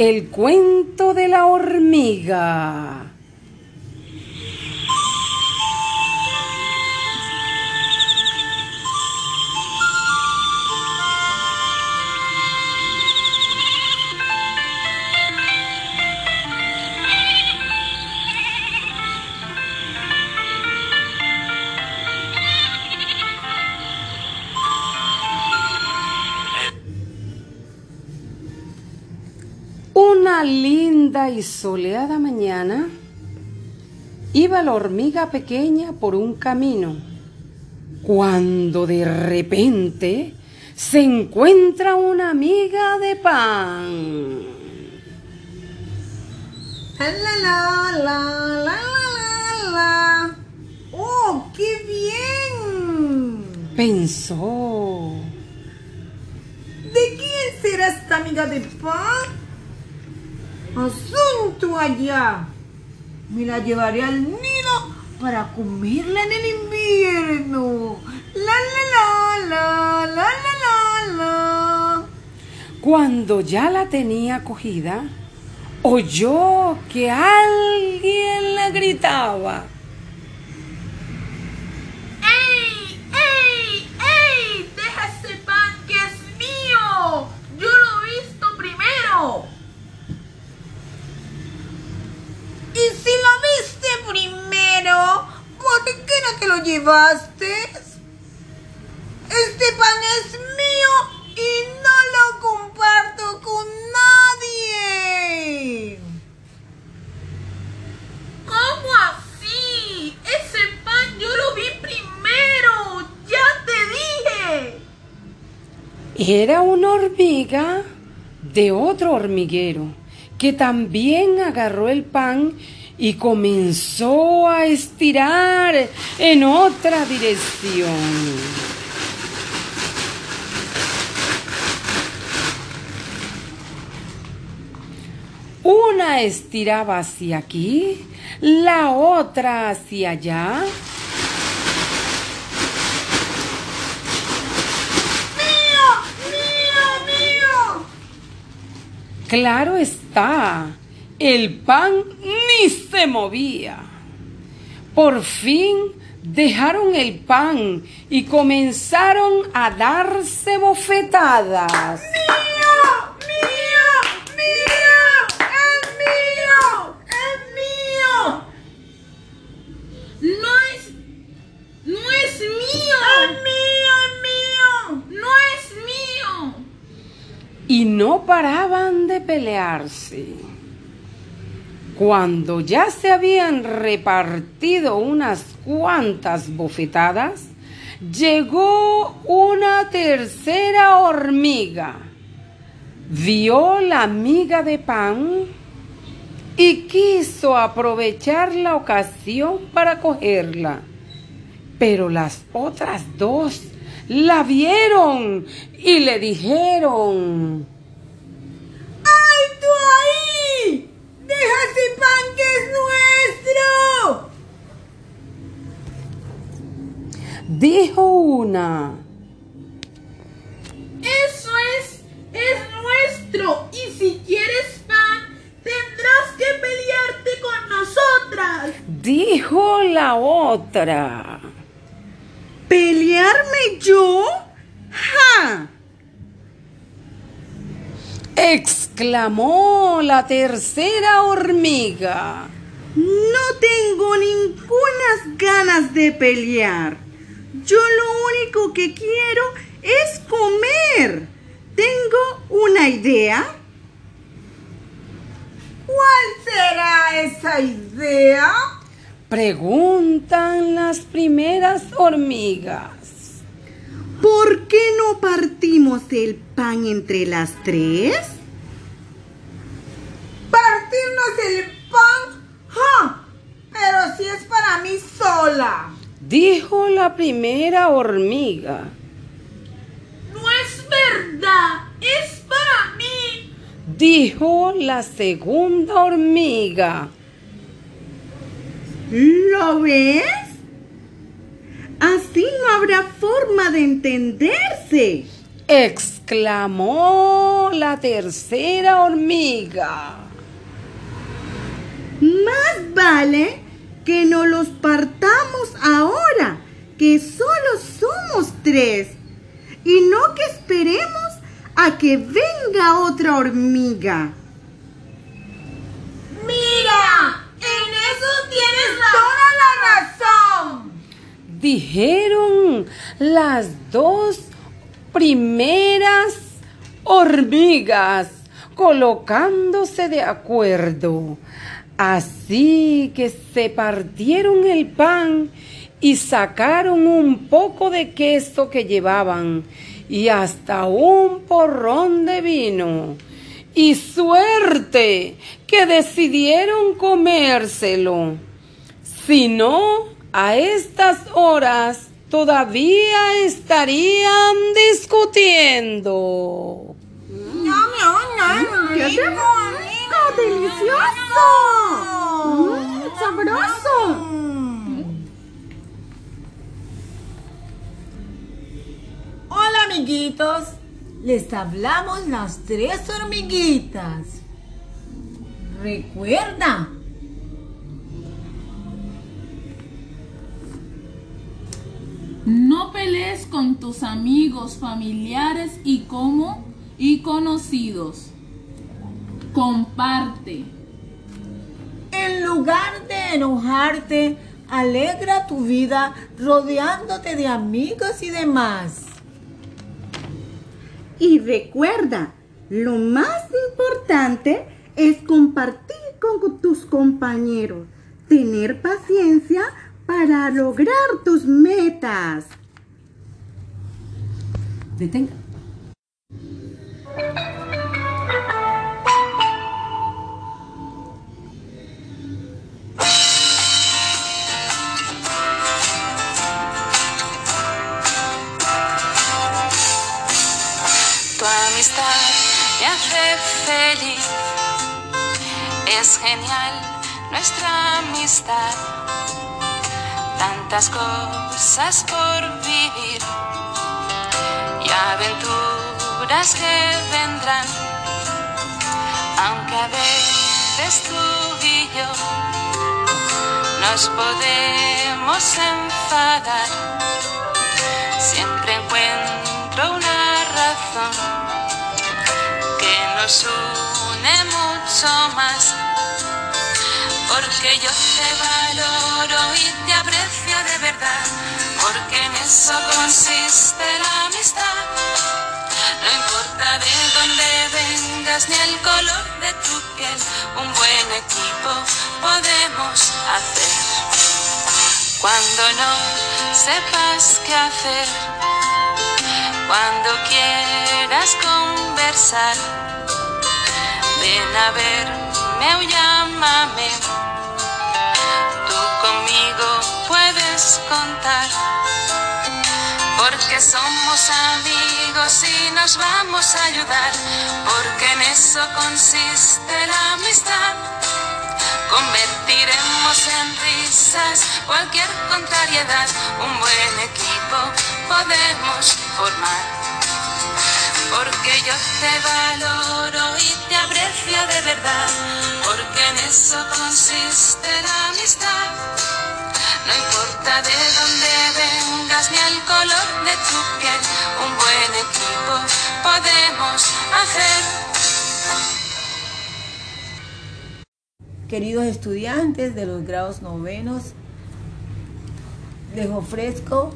El cuento de la hormiga. Linda y soleada mañana iba la hormiga pequeña por un camino, cuando de repente se encuentra una amiga de pan. La la la la la la la. ¡Oh, qué bien! Pensó, ¿De quién será esta amiga de pan? Asunto allá. Me la llevaré al nido para comerla en el invierno. La la la la la la la cuando ya la tenía cogida, oyó que alguien la gritaba. Llevaste? Este pan es mío y no lo comparto con nadie. ¿Cómo así? Ese pan yo lo vi primero. ¡Ya te dije! Era una hormiga de otro hormiguero que también agarró el pan y comenzó a estirar en otra dirección. Una estiraba hacia aquí, la otra hacia allá. ¡Mío! ¡Mío! Claro está, el pan ni se movía. Por fin dejaron el pan y comenzaron a darse bofetadas. ¡Mío! ¡Mío! ¡Mío! ¡Es mío! ¡Es mío! No es. No es mío. ¡Es mío! ¡Es mío! No es mío. y no paraban de pelearse. Cuando ya se habían repartido unas cuantas bofetadas, llegó una tercera hormiga. Vio la miga de pan y quiso aprovechar la ocasión para cogerla. Pero las otras dos la vieron y le dijeron, pan que es nuestro! dijo una, Eso es. Es nuestro. Y si quieres pan, tendrás que pelearte con nosotras. dijo la otra. ¿Pelearme yo? ¡Ja! Exclamó la tercera hormiga. No tengo ninguna ganas de pelear. Yo lo único que quiero es comer. ¿Tengo una idea? ¿Cuál será esa idea? Preguntan las primeras hormigas. ¿Por qué no partimos el pan entre las tres? ¿Partirnos el pan? ¡Ja! Pero si es para mí sola. Dijo la primera hormiga. No es verdad. Es para mí. Dijo la segunda hormiga. ¿Lo ves? Así no habrá forma de entenderse. exclamó exclamó la tercera hormiga. Más vale que no los partamos ahora, que solo somos tres, y no que esperemos a que venga otra hormiga. Mira, en eso tienes toda la razón. Dijeron las dos primeras hormigas colocándose de acuerdo. Así que se partieron el pan y sacaron un poco de queso que llevaban y hasta un porrón de vino. Y suerte que decidieron comérselo. Si no, a estas horas todavía estarían discutiendo. ¡Qué rico! ¡Delicioso! Mm, ¡Sabroso! Hola amiguitos, les hablamos las tres hormiguitas. Recuerda, No pelees con tus amigos, familiares y como y conocidos. Comparte. en lugar de enojarte, alegra tu vida rodeándote de amigos y demás. Y recuerda, lo más importante es compartir con tus compañeros, tener paciencia para lograr tus metas. Detenga. Me hace feliz. Es genial nuestra amistad. Tantas cosas por vivir y aventuras que vendrán. Aunque a veces tú y yo nos podemos enfadar siempre encuentro una razón nos une mucho más. Porque yo te valoro y te aprecio de verdad, porque en eso consiste la amistad. No importa de dónde vengas ni el color de tu piel, un buen equipo podemos hacer. Cuando no sepas qué hacer, cuando quieras conversar, ven a verme o llámame. Tú conmigo puedes contar, porque somos amigos y nos vamos a ayudar, porque en eso consiste la amistad. Convertiremos en risas cualquier contrariedad, un buen equipo podemos formar. Porque yo te valoro y te aprecio de verdad, porque en eso consiste la amistad. No importa de dónde vengas ni el color de tu piel, un buen equipo podemos hacer. Queridos estudiantes de los grados novenos, les ofrezco